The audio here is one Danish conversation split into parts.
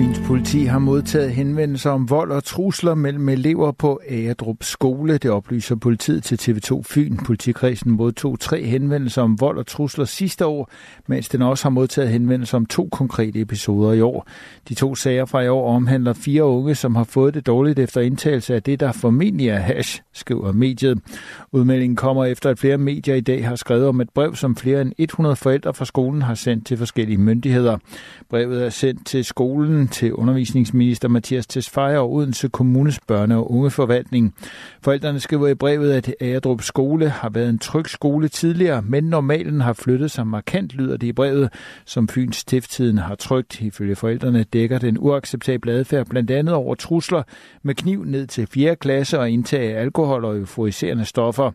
Fyns politi har modtaget henvendelser om vold og trusler mellem elever på Agerdrup skole. Det oplyser politiet til TV2 Fyn. Politikredsen modtog tre henvendelser om vold og trusler sidste år, mens den også har modtaget henvendelser om to konkrete episoder i år. De to sager fra i år omhandler fire unge, som har fået det dårligt efter indtagelse af det, der formentlig er hash, skriver mediet. Udmeldingen kommer efter, at flere medier i dag har skrevet om et brev, som flere end 100 forældre fra skolen har sendt til forskellige myndigheder. Brevet er sendt til skolen til undervisningsminister Mathias Tesfaye og Odense Kommunes børne- og ungeforvaltning. Forældrene skriver i brevet, at Agerdrup skole har været en tryg skole tidligere, men normalen har flyttet sig markant, lyder det i brevet, som Fyns Stifttiden har trygt. Ifølge forældrene dækker den uacceptable adfærd blandt andet over trusler med kniv ned til 4. klasse og indtag af alkohol og euforiserende stoffer.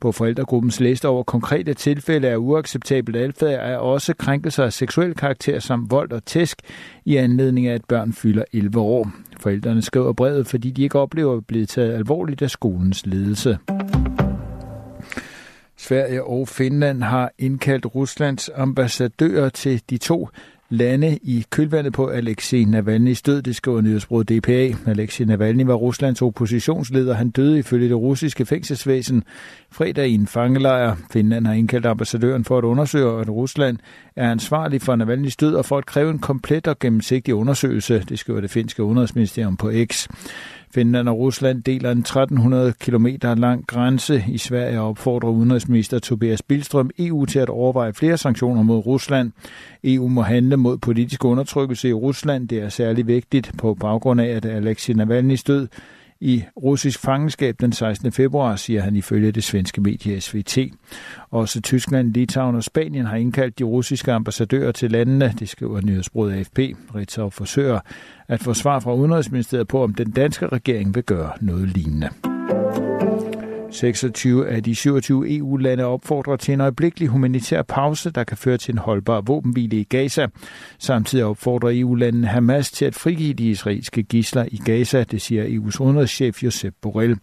På forældregruppens liste over konkrete tilfælde af uacceptabel adfærd er også krænkelser af seksuel karakter som vold og tæsk i anledning af, at børn fylder 11 år. Forældrene skriver brevet, fordi de ikke oplever at blive taget alvorligt af skolens ledelse. Sverige og Finland har indkaldt Ruslands ambassadører til de to lande i kølvandet på Alexei Navalny's død, det skriver nyhedsbruget DPA. Alexei Navalny var Ruslands oppositionsleder. Han døde ifølge det russiske fængselsvæsen fredag i en fangelejr. Finland har indkaldt ambassadøren for at undersøge, at Rusland er ansvarlig for Navalny's død og for at kræve en komplet og gennemsigtig undersøgelse, det skriver det finske udenrigsministerium på X. Finland og Rusland deler en 1300 km lang grænse. I Sverige opfordrer udenrigsminister Tobias Billstrøm EU til at overveje flere sanktioner mod Rusland. EU må handle mod politisk undertrykkelse i Rusland. Det er særlig vigtigt på baggrund af, at Alexei Navalny stød i russisk fangenskab den 16. februar, siger han ifølge det svenske medie SVT. Også Tyskland, Litauen og Spanien har indkaldt de russiske ambassadører til landene, det skriver nyhedsbruget AFP. Ritzau forsøger at få svar fra Udenrigsministeriet på, om den danske regering vil gøre noget lignende. 26 af de 27 EU-lande opfordrer til en øjeblikkelig humanitær pause, der kan føre til en holdbar våbenhvile i Gaza. Samtidig opfordrer EU-landene Hamas til at frigive de israelske gisler i Gaza, det siger EU's udenrigschef Josep Borrell.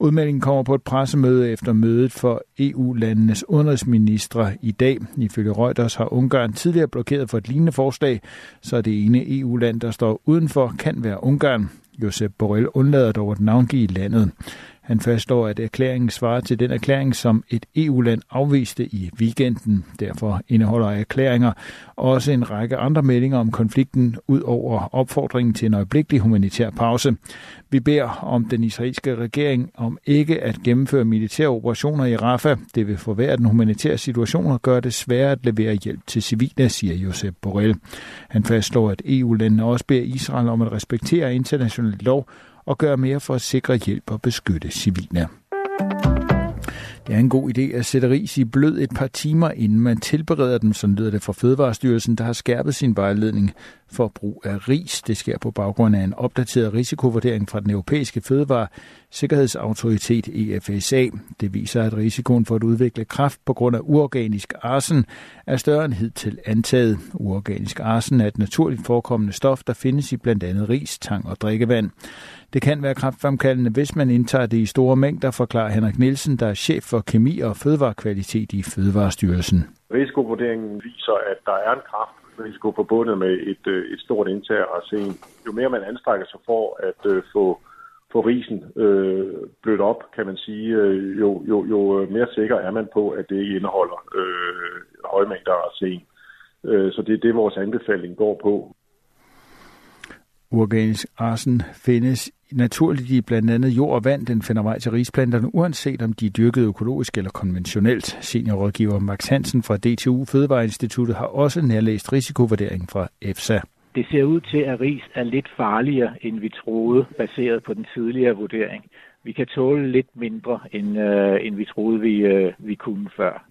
Udmeldingen kommer på et pressemøde efter mødet for EU-landenes udenrigsministre i dag. Ifølge Reuters har Ungarn tidligere blokeret for et lignende forslag, så det ene EU-land, der står udenfor, kan være Ungarn. Josep Borrell undlader dog at navngive landet. Han fastslår, at erklæringen svarer til den erklæring, som et EU-land afviste i weekenden. Derfor indeholder erklæringer også en række andre meldinger om konflikten, ud over opfordringen til en øjeblikkelig humanitær pause. Vi beder om den israelske regering om ikke at gennemføre militære operationer i Rafah. Det vil forværre den humanitære situation og gøre det sværere at levere hjælp til civile, siger Josep Borrell. Han fastslår, at EU-landene også beder Israel om at respektere international lov og gøre mere for at sikre hjælp og beskytte civile. Det er en god idé at sætte ris i blød et par timer, inden man tilbereder dem, som lyder det fra Fødevarestyrelsen, der har skærpet sin vejledning for brug af ris. Det sker på baggrund af en opdateret risikovurdering fra den europæiske fødevaresikkerhedsautoritet EFSA. Det viser, at risikoen for at udvikle kræft på grund af uorganisk arsen er større end hidtil antaget. Uorganisk arsen er et naturligt forekommende stof, der findes i blandt andet ris, tang og drikkevand. Det kan være kraftfremkaldende, hvis man indtager det i store mængder, forklarer Henrik Nielsen, der er chef for kemi og fødevarekvalitet i Fødevarestyrelsen. Risikovurderingen viser, at der er en kraftrisiko forbundet med et, øh, et stort indtag af arsen. Jo mere man anstrækker sig for at øh, få, få risen øh, blødt op, kan man sige, øh, jo, jo, jo mere sikker er man på, at det indeholder øh, høje mængder arsen. Øh, så det er det, vores anbefaling går på. Organisk arsen findes naturligt i blandt andet jord og vand. Den finder vej til risplanterne, uanset om de er dyrket økologisk eller konventionelt. Seniorrådgiver Max Hansen fra DTU Fødevareinstituttet har også nærlæst risikovurderingen fra EFSA. Det ser ud til, at ris er lidt farligere, end vi troede, baseret på den tidligere vurdering. Vi kan tåle lidt mindre, end, øh, end vi troede, vi, øh, vi kunne før.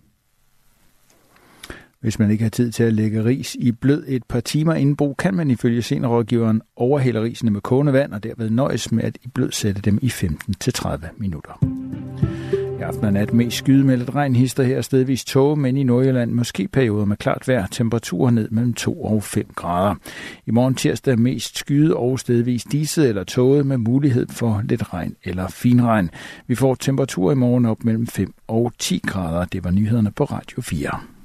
Hvis man ikke har tid til at lægge ris i blød et par timer inden brug, kan man ifølge seniorrådgiveren overhælde risene med kogende vand og derved nøjes med at i blød sætte dem i 15-30 minutter. I aften og nat mest skydemeldet regn hister her stedvis tåge, men i Nordjylland måske perioder med klart vejr, temperaturer ned mellem 2 og 5 grader. I morgen tirsdag mest skyde og stedvis diset eller tåget med mulighed for lidt regn eller finregn. Vi får temperaturer i morgen op mellem 5 og 10 grader. Det var nyhederne på Radio 4.